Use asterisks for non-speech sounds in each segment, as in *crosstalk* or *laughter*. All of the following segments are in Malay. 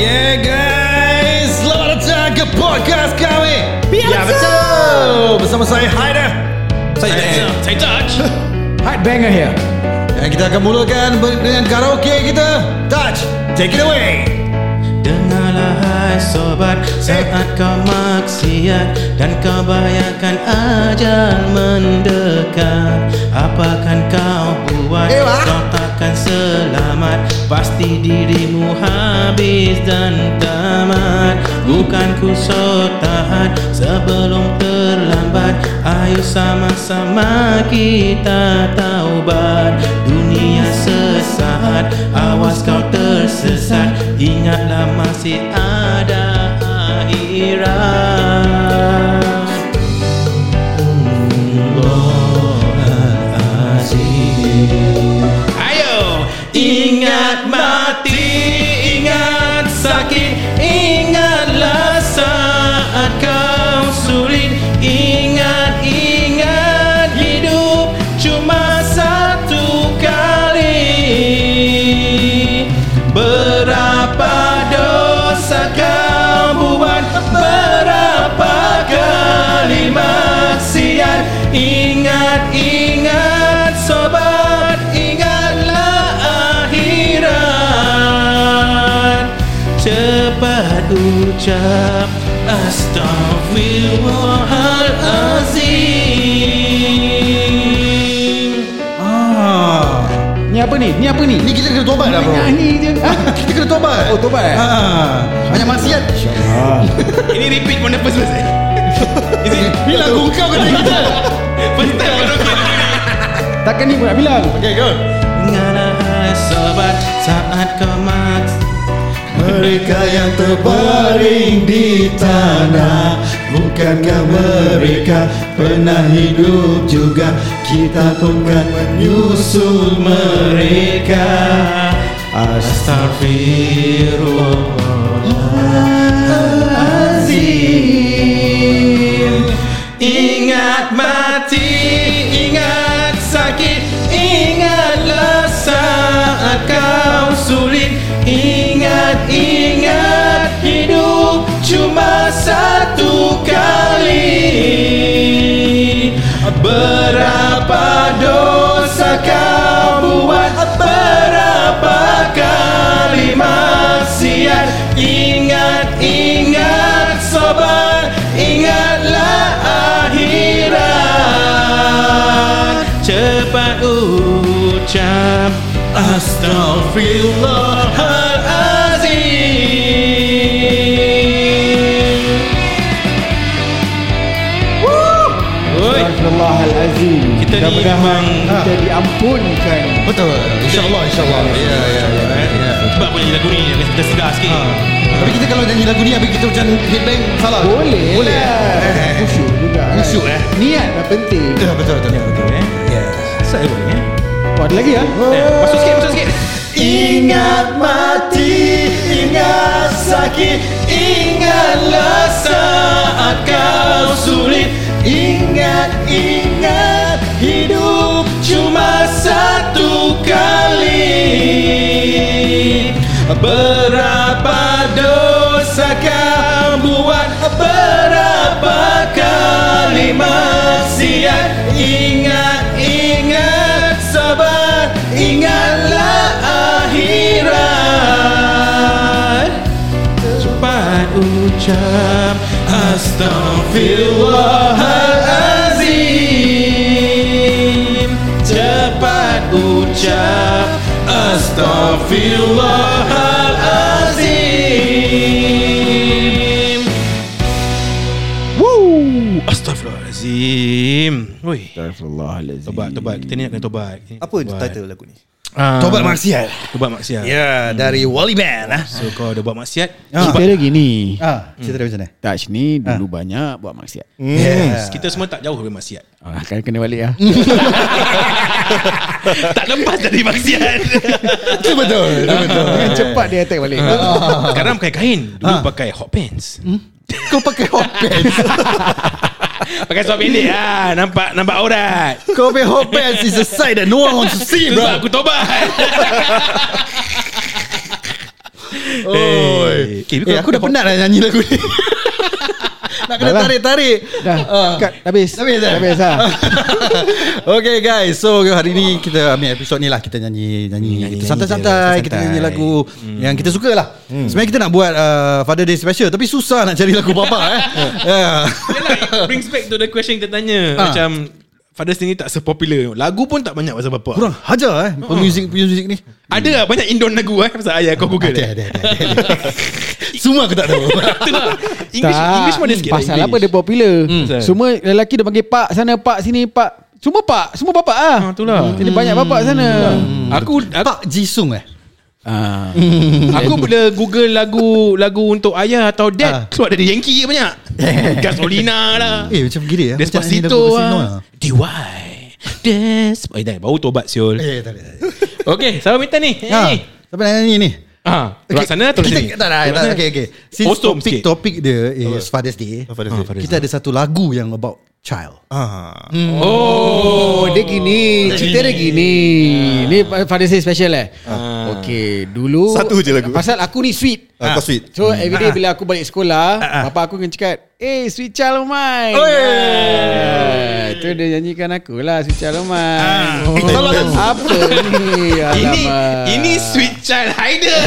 Yeah guys, selamat datang ke podcast kami. Biar ya betul. Bersama saya Haider. Saya Eh. Saya touch Hard *laughs* banger here. Dan kita akan mulakan dengan karaoke kita. Touch, take it away. Sobat Saat kau maksiat Dan kau bayangkan ajal mendekat Apakan kau buat? Ewa. Kau takkan selamat Pasti dirimu habis dan tamat. Bukan ku so tahan Sebelum terlambat Ayo sama-sama kita taubat Dunia sesat. Awas kau tersesat. Ingatlah masih ada akhirat ucap Astaghfirullahalazim Ah, Ni apa ni? Ni apa ni? ni kita kena tobat dah bro. Nyanyi je. *laughs* Kita kena tobat. Oh, tobat, eh? Ah, banyak maksiat. *laughs* Ini repeat first verse eh? *laughs* Is it? Ni lagu kau kata kita. First time karaoke Takkan ni pun nak bilang. Okay, go. Ingatlah sobat saat kau maks Mereka yang terbaring di tanah. Bukankah mereka pernah hidup juga? Kita pun kan menyusul mereka. Astaghfirullahalazim Berapa dosa kau buat? Berapa kali maksiat? Ingat, ingat sobat. Ingatlah akhirat. Cepat ucap Astaghfirullahalazim Oi, Astagfirullahalazim. Kita ni memang- kita diampunkan. Betul InsyaAllah InsyaAllah Ya ya ya ya. Sebab boleh lagu ni kita sedar sikit Tapi kita kalau nyanyi lagu ni Habis kita macam headbang Salah Boleh Boleh lah. Khusyuk juga. Khusyuk, eh? Niat dah penting. Ya betul betul Betul eh Yes Saya boleh eh Oh, ada lagi ah? Eh, Masuk sikit Masuk sikit Ingat mati Ingat sakit Ingatlah saat kau sulit Ingat, ingat hidup cuma satu kali. Berapa dosa kau buat? Berapa kali maksiat? Ingat, ingat ucap Astaghfirullahalazim. Cepat ucap Astaghfirullahalazim. Woo! Astaghfirullahalazim Oi Astagfirullahalazim. Tobat, tobat. Kita ni nak kena tobat. Apa title lagu ni? Ah, Tobat maksiat. Tobat maksiat. Ya dari Wally Band ah. So kau dah buat maksiat Ah. Cerita dia gini. Ah, cerita dia macam mana? Touch ni dulu banyak buat maksiat. Yes. Kita semua tak jauh dari maksiat. Ah, kan kena balik ah. *laughs* Tak lepas dari maksiat. *laughs* Itu betul Itu betul. Dengan cepat dia attack balik. Sekarang pakai kain Dulu pakai hot pants. Kau pakai hot pants *laughs* *laughs* Pakai seluar pendek. Ah, Nampak nampak aurat. Kau pakai hot pants Is a sight that no one wants to see Itu sebab bro. aku tobat. *laughs* Oi. Eh, Eh, aku dah penat dah nyanyi lagu ni. Nak kena Dah lah. tarik-tarik. Dah. Ah. Kat, dah habis. Dah habis dah? Dah habis lah. *laughs* okay guys So hari ni kita ambil episod ni lah Kita nyanyi Nyanyi, kita santai-santai je, Kita nyanyi lagu Yang kita suka lah Sebenarnya kita nak buat uh, Father Day special Tapi susah nak cari lagu papa eh *laughs* yeah. Yelah, it brings back to the question kita tanya Ah. Macam Father's Day ni tak sepopular Lagu pun tak banyak pasal bapa Kurang hajar eh Pemuzik Pemuzik ni Ada lah banyak Indon lagu eh Pasal ayah kau google Ada ada ada, ada. *laughs* Semua aku tak tahu. *laughs* Itulah English tak. English pun ada sikit? Pasal lah apa dia popular? Pasal. Semua lelaki dia panggil pak Sana pak sini pak. Semua pak. Semua bapak lah Ah, itulah. Jadi banyak bapak sana. Aku, aku Pak Jisung eh? Ah. Aku bila google lagu Lagu untuk ayah atau dad Ah. Keluar dari Yankee banyak. *laughs* Gasolina lah. Eh macam gini ya Despacito lah. DY Des dah Baru tobat siul. Eh tak ada ada. Okay Siapa minta ni. Ha, Nyanyi Siapa nak nyanyi ni Ah, Luar sana atau luar kita, sini Tak ada, tak ada. Okay, okay. Since topik, sikit. topik dia is Father's Day, Oh, Father's Day. Father's kita ada satu lagu yang about child. Ah. Oh, dia gini Cerita dia gini Ni Father's Day special eh Ah. Okay Dulu Satu je lagu. Pasal aku ni sweet Ah, kau sweet. So everyday bila aku balik sekolah Bapak aku akan cakap Eh sweet child of mine Oi. ah, Tu dia nyanyikan aku lah Sweet child of mine Eh, salah kan? Apa ni *laughs* Ini Alamak. Ini sweet child hider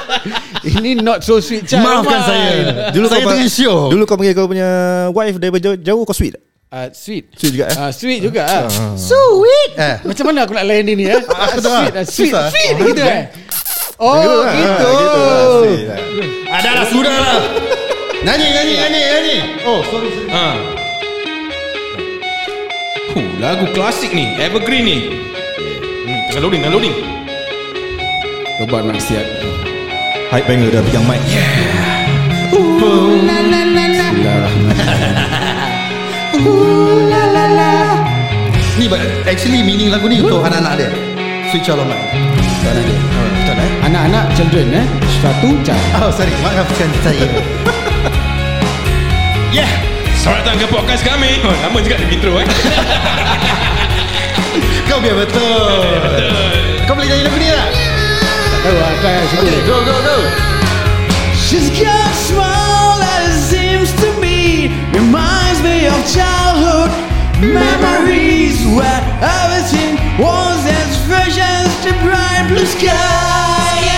*laughs* Ini not so sweet child of Maafkan mine. saya. Dulu saya kau tengah show. Dulu kau panggil kau punya wife daripada jauh, jauh kau sweet. tak? Ah, Sweet Sweet juga eh? Ah, Sweet juga ah. Sweet. Eh. Macam mana aku nak layan dia ni eh? Aku Sweet, lah. ah, sweet, Susah. sweet gitu eh. Oh, Gitu lah. gitu. Ah, gitu lah. Lah. Ada lah sudah lah. Nyanyi nyanyi nyanyi nyanyi. Oh sorry. sorry. ha. Huh, lagu klasik ni Evergreen ni hmm, Tengah loading Tengah loading Tobat maksiat. Hype banger dah pegang mic. Ni but actually meaning lagu ni untuk anak-anak dia. Child of Mine. Untuk anak dia. Oh, betul eh? Anak-anak children eh. Satu child. Oh sorry, maafkan saya. *laughs* Yeah Selamat datang ke podcast kami oh, Lama juga dia intro eh *laughs* Kau biar betul. Kau boleh nyanyi lagu ni tak? Tahu lah, try lah. Okay, go go go. She's got a smile that it seems to me reminds me of childhood memories where everything was as fresh as the bright blue sky.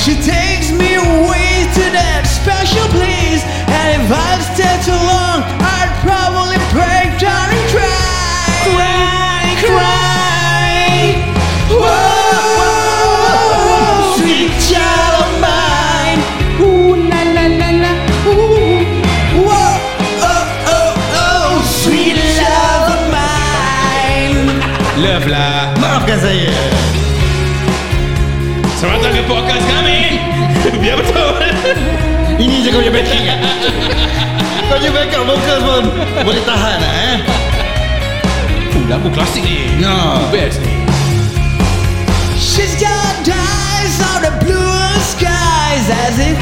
She takes me away to that special place, and if I stay too long, I'd probably break down and cry, cry, cry. Whoa, whoa, sweet child of mine. Ooh la la la la. Ooh. Whoa, oh oh oh, sweet love of mine. Love lah Maafkan saya. Selamat datang ke podcast kami Biar betul Ini je kau punya backing? Kau punya backup vocals pun Boleh tahan lah eh uh, Lagu klasik ni No. Best ni She's got eyes of the bluest skies as if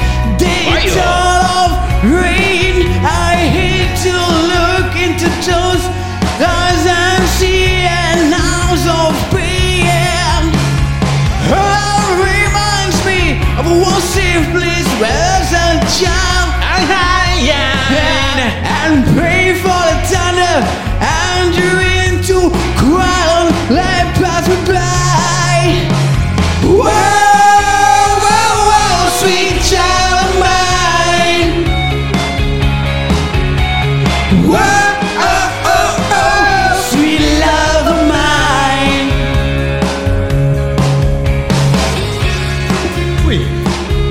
Wih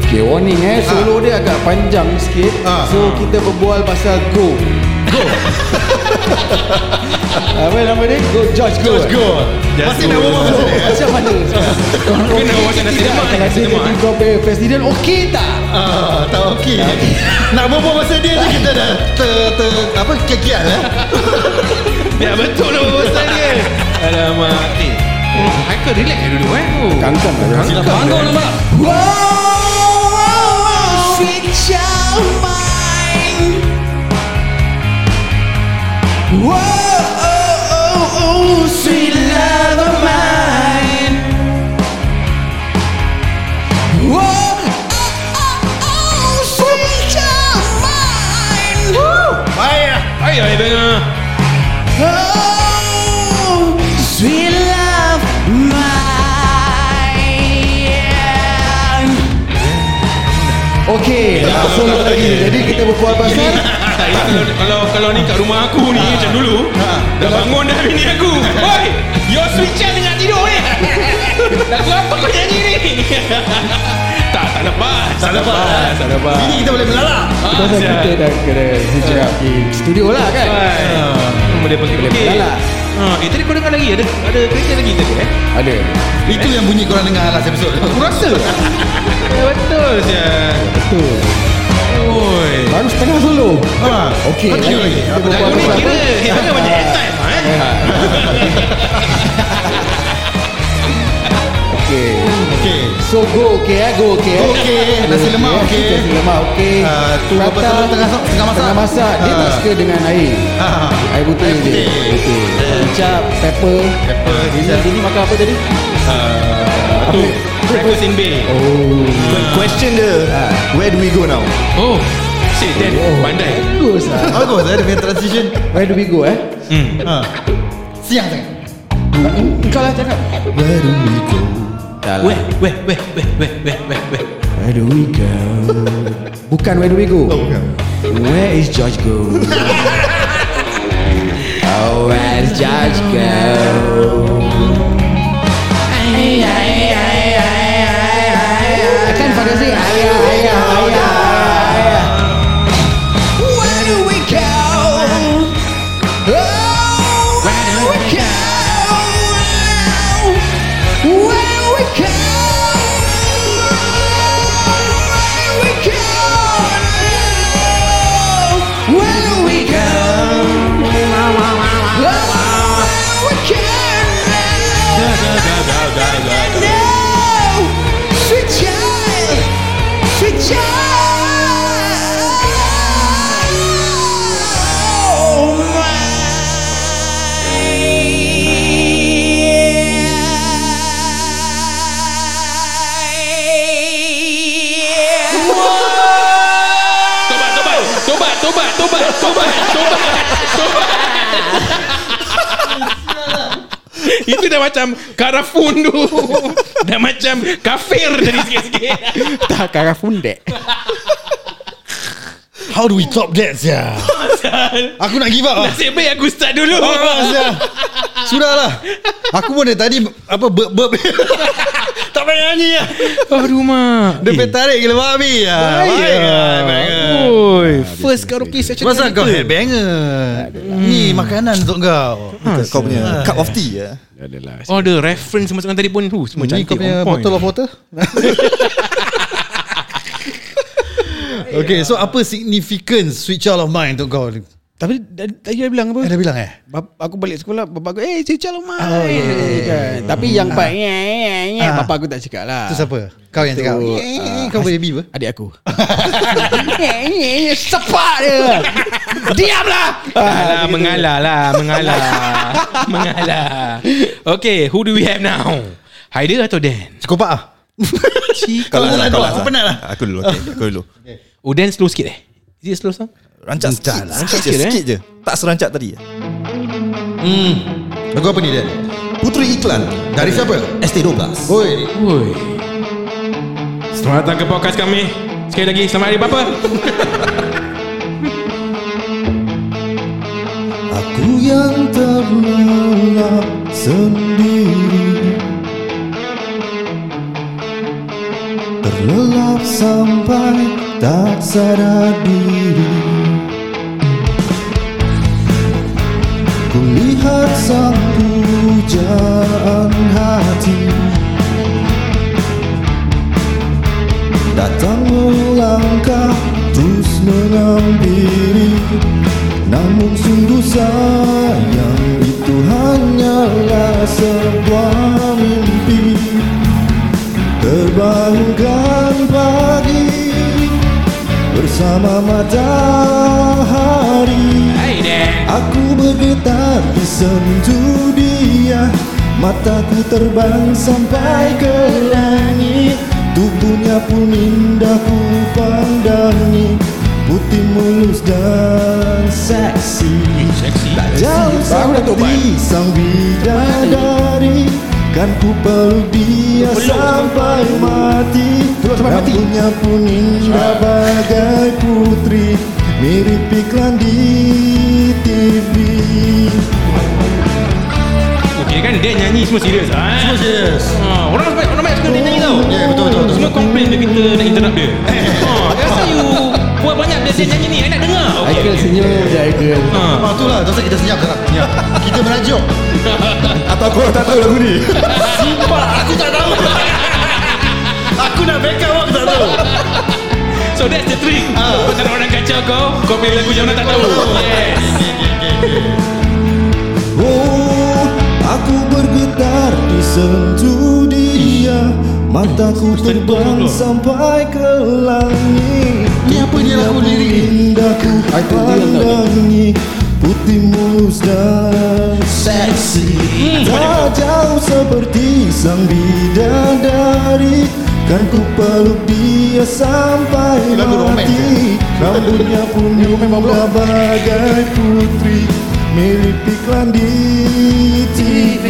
Okay, warning eh. Solo dia agak panjang sikit. Ah. So, kita berbual pasal Go. Go. *laughs* Apa nama dia? Go, George Go. Let's go Masih nak berbual pasal dia eh? Macam mana? *laughs* Mungkin nak buat nasi lemak Kalau Nasi dia lemak jadi kau punya presiden, okey tak? Ah, tak okey *laughs* Nak berbual pasal dia je kita dah ter, ter, Apa kekial eh Biar betul lah pasal dia Alamak Eh oh, Haikal relax je dulu eh oh. Kangkang lah. Sila panggung nampak Whoa, whoa, whoa, sweet child of mine. Whoa, oh, oh, oh, sweet Langsung lagi. Jadi kita berbual pasal *laughs* kalau, kalau kalau ni kat rumah aku ni macam dulu Dah bangun dah bini aku. Oi Your sweet child tengah tidur ni Lagu *laughs* apa kau nyanyi ni? *laughs* Tak tak lepas. Tak lepas Tak lepas. Ini kita boleh melalak kita dah kena hijrah pergi studio lah kan. Ah, Boleh pergi Boleh berlalat. Ah, eh tadi kau dengar lagi ada ada kereta lagi tadi eh? Ada. Itu yang bunyi korang dengar last episode Aku rasa. Eh, *laughs* betul sial. Betul. Oi. Baru setengah solo. ha. Okey. Kau Apa berbual Aku ni kira macam airtime ah, eh. Okey. Okey *laughs* So go okey eh, go okey. eh. Go okey. Nasi lemak okey. Nasi lemak okey. Ah, tu apa tu, Prata, tengah- tengah masak? Tengah masak. Dia tak Ah. suka dengan air. ha. Air putih je. putih. Putih. Kecap, pepper. Pepper, Ini kecap. ini makan apa tadi? Ah, tu. Breakfast in Bay. Oh. Question dia Where do we go now? Oh. Shit, Dan pandai. Bagus lah. Bagus eh Dia punya transition Where do we go eh? Hmm. ha. Siang sangat Kau lah cakap. Where do we go Dah lah. Weh, weh, weh, weh, weh, weh, weh, weh. Where do we go? Bukan where do we go? Oh bukan Where is George go? oh, where is George go? Kan pada sih ayah ayah ayah dah macam karafun tu. *laughs* Dah macam kafir tadi sikit-sikit. Tak karah fundek. How do we top that sia Aku nak give up lah Nasib baik aku start dulu. Sia. Sudahlah Aku pun dari tadi Apa burp burp Tak payah nyanyi lah Aduh mak. Dia eh. tarik gila babi lah Baik baik. Oi, first karaoke session. Pasal kau headbanger Ni makanan untuk kau Kau punya cup of tea ya. Adalah. Oh, the reference masukkan tadi pun tu semua Ni cantik kau punya bottle of water *laughs* Okay so apa significance Sweet Child of Mine untuk kau Tapi dah- tadi dah bilang apa? Eh dah bilang eh aku balik sekolah Bapak aku Eh cicak lu main Oh, ya, ya, ya. kan. Tapi yang pak Ah. Bapak aku tak cakap lah Itu siapa Kau yang cakap ah, Kau baby apa Adik aku *laughs* Sepak dia Diamlah Alah, mengalah lah, mengalah. *laughs* mengalah. Okay, who do we have now? Haider atau Dan? Psikopat ah Kau lah, kau kau. lah. Aku penat lah. Aku dulu. Okay, *laughs* aku dulu. Oh, Dan slow sikit eh? Is it slow song? Rancak sikit. Rancak sikit, sikit, eh? sikit je. Tak serancak tadi. Hmm Lagu apa ni Dan Puteri Iklan. Dari siapa ST12. Oi Oi. Selamat datang ke podcast kami. Sekali lagi, selamat hari Bapa. *laughs* Aku yang terlelap sendiri Terlelap sampai tak sadar diri. Kulihat sang pujaan hati. Datang melangkah terus menghampiri Namun sungguh sayang itu hanyalah sebuah mimpi. Terbangunkan pagi bersama matahari. Aku bergetar disentuh dia Mataku terbang sampai ke langit. Tubuhnya pun indah ku pandangi. Putih mulus dan seksi. Seksi. Jauh seperti sang bidadari Kan ku peluk dia sampai mati. Rambutnya pun indah bagai putri Mirip iklan di TV Okay kan dia nyanyi semua serius ah. Semua serius. Ha, orang banyak aku tak tahu lagu ni Aku tak tahu Aku nak backup aku tak tahu So that's the trick. Ah. Kalau orang kacau kau, kau pilih lagu yang orang tak tahu. Yes. Oh, aku bergetar disentuh dia Mataku terbang sampai ke langit Ni apa ni lagu lirik ni? Indahku pandangi Putih mulus dan seksi. Tak jauh seperti sang bidadari. Kan ku peluk dia sampai mati. Rambutnya pun indah bagai putri Mirip iklan di TV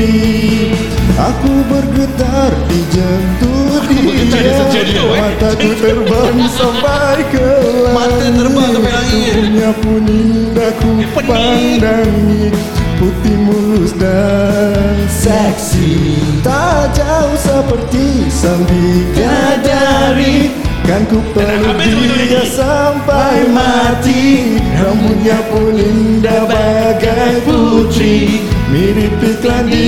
Aku bergetar dijentuh bergetar dia eh. Mataku terbang sampai ke Mata terbang sampai langit. Tubuhnya pun indah ku pandangi. Putih mulus dan seksi. Tak jauh seperti sang bidadari. Kan ku peluk betul dia sampai mati. Rambutnya pun indah bagai putri Mirip iklan di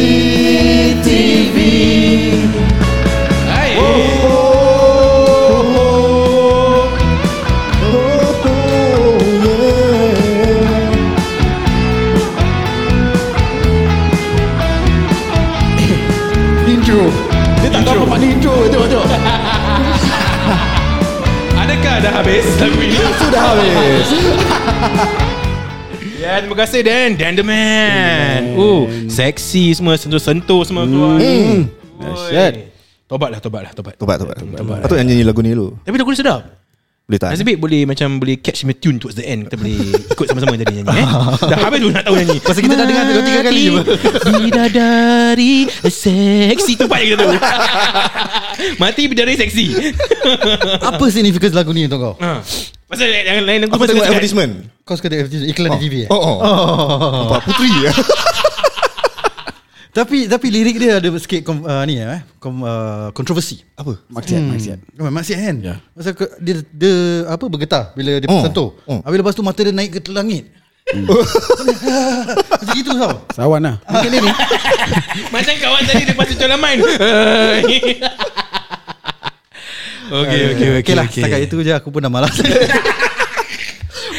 TV oh, oh, Ya, terima kasih Dan. Dan the man. Oh, seksi semua sentuh-sentuh semua keluar. Hmm. Dahsyat. Tobatlah, tobatlah, tobat. Tobat, tobat, tobat. Patut nyanyi lagu ni dulu Tapi lagu ni sedap. Boleh tak? Nasib baik boleh macam boleh catch me tune towards the end. Kita boleh ikut sama-sama jadi nyanyi eh. *laughs* Dah habis pun nak tahu nyanyi. Pasal kita dah dengar dua tiga kali je? Bidadari seksi tu paling kita tahu. *laughs* Mati bidadari seksi. Apa significance lagu ni untuk kau? ha. Pasal yang lain lagu Aku tengok advertisement Kau suka tengok advertisement iklan di TV eh? Oh, oh. Nampak putri ya. *laughs* Tapi tapi lirik dia ada sikit kom, uh, ni eh, kom, uh, kontroversi. Apa? Maksiat Maksiat Hmm. Maksiat kan? Ya. Pasal ke, dia, dia apa bergetar bila dia Oh, sentuh. oh. Habis lepas tu mata dia naik ke langit. *laughs* Macam gitu tau. Sawan lah Mungkin ni *laughs* Macam kawan tadi Dia pasal colam main Okay okay Okay lah Setakat itu je Aku pun dah malas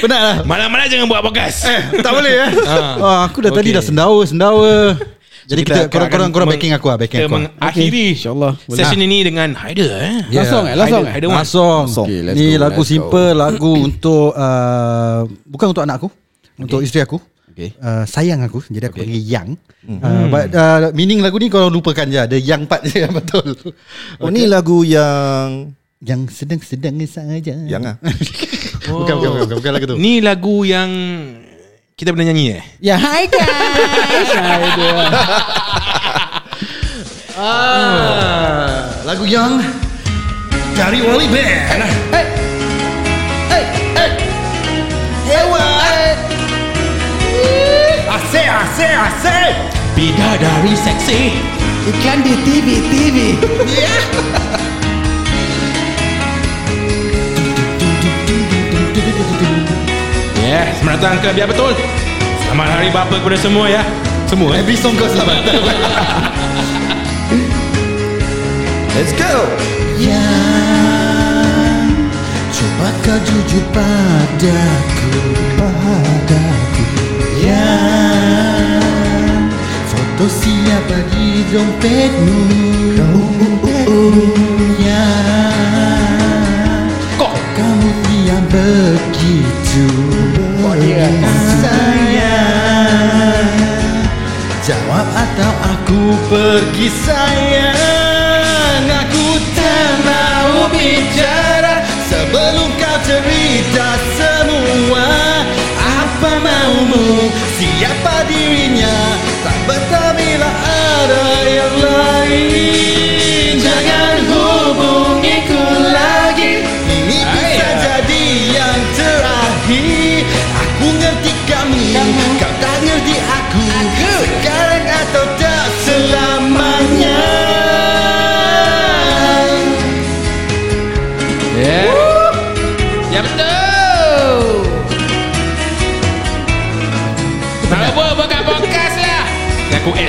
Penat lah. Malam-malam jangan buat podcast. Tak boleh eh. *laughs* Ah. oh, Aku dah tadi Okay. dah sendawa Sendawa. Jadi Kita kita, korang-korang akan korang meng- backing aku lah Backing Kita aku lah. mengakhiri InsyaAllah. Boleh. Session ini dengan Haider eh. Last song eh Last song eh. Haider. Masong Okay, let's Ni go, lagu let's go. simple Lagu *coughs* untuk uh, Bukan untuk anak aku Untuk isteri aku. Okay. Uh, sayang aku Jadi aku panggil Yang. Uh, but, uh, Meaning lagu ni Kau lupakan je The young part je *laughs* yang betul? Oh ni lagu yang Yang sedang-sedang saja. Yang *laughs* ah. Bukan, bukan, bukan, bukan lagu tu. Ni lagu yang Kita pernah nyanyi eh? Ya hi guys. *laughs* Hai dia. Ah, Lagu yang Dari Wally Band. Asik, asik, asik. Bidadari seksi. Iklan di TV TV Ya *laughs* yeah, Selamat datang ke Biar Betul. Selamat Hari Bapa kepada semua ya. Semua eh? Every song kau selamat. *laughs* Let's go. Yang Coba kau jujur padaku? Padaku. Yang Foto siapa di dompetmu Dompetmu Yang Sayang. Jawab atau aku pergi sayang? Aku tak mau bicara. Sebelum kau cerita semua Apa maumu? Siap dirinya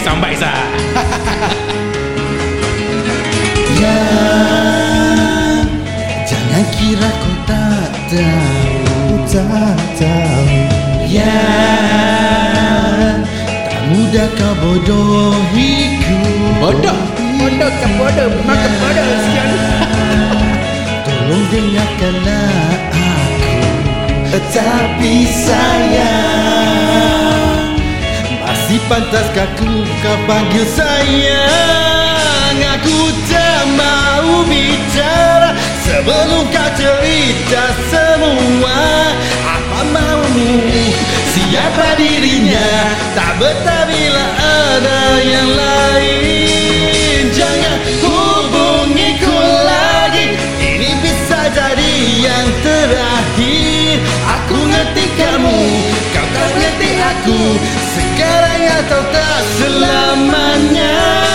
Aku add soundbite sah. Yang Jangan kira ku tak tahu Tak tahu. Yang Tak mudah kau bodohiku Bodoh Bodoh kan bodoh. Kan bodoh sian. *laughs* Tolong dengarkanlah aku. Tapi sayang Masih pantaskah ku kau panggil sayang? Aku tak mau bicara Sebelum kau cerita semua. Apa maumu? Siapa dirinya? Tak betah bila ada yang lain Aku ngerti kamu Kau tak ngerti aku. Sekarang atau tak selamanya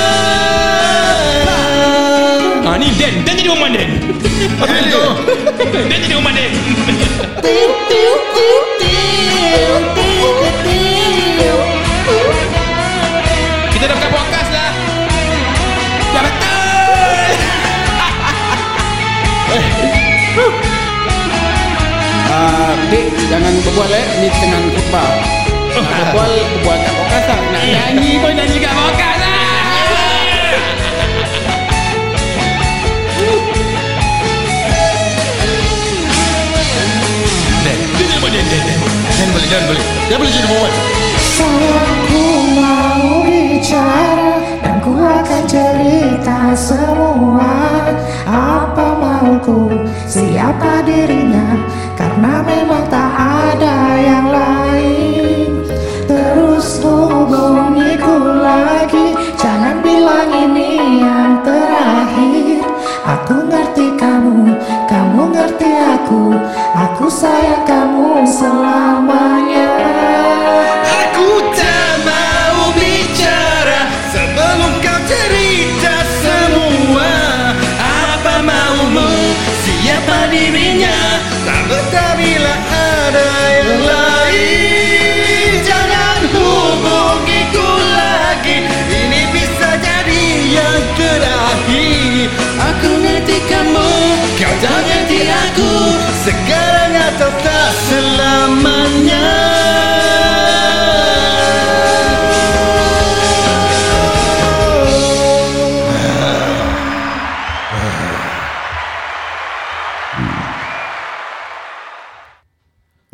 semua Apa mauku, siapa dirinya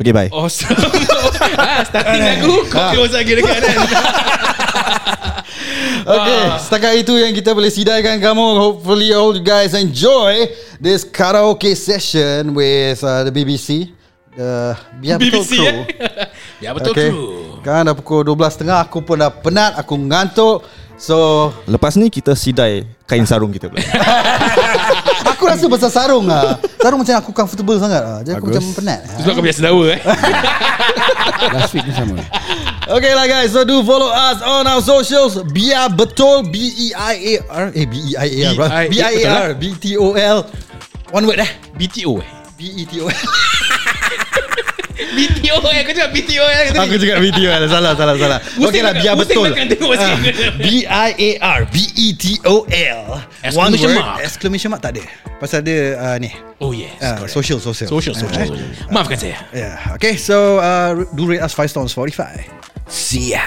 Okay bye Awesome. *laughs* ah, starting lagu kau close lagi dekat kan. *laughs* Okay, setakat itu yang kita boleh sidaikan kamu. Hopefully all you guys enjoy this karaoke session with uh, the BBC. The Biar Betul BBC Crew. eh. *laughs* Ya betul okay. true. Kan dah pukul 12.30 aku pun dah penat, aku ngantuk. So, Lepas ni kita sidai Kain sarung kita pula aku rasa pasal sarung ah. Sarung macam aku comfortable sangat ah. Jadi aku Bagus. macam penat. Sebab kau biasa dawa eh. *laughs* Last week ni sama Okay lah guys, so do follow us on our socials. Biar Betul B E I A R eh B E I A R B-I-A, B I A R B T O L one word eh. BTO eh. B *laughs* BTO eh. Kau cakap BTO eh. Aku juga video lah Salah salah salah *laughs* Okay lah biar betul. Ah, B-I-A-R B-E-T-O-L One Exclamation word mark. Exclamation mark tak ada Pasal dia uh, ni Oh yes. uh. Social social Social, social, Ah, social. Maafkan saya. Yeah Okay so uh, Do rate us 5 stars 45 See ya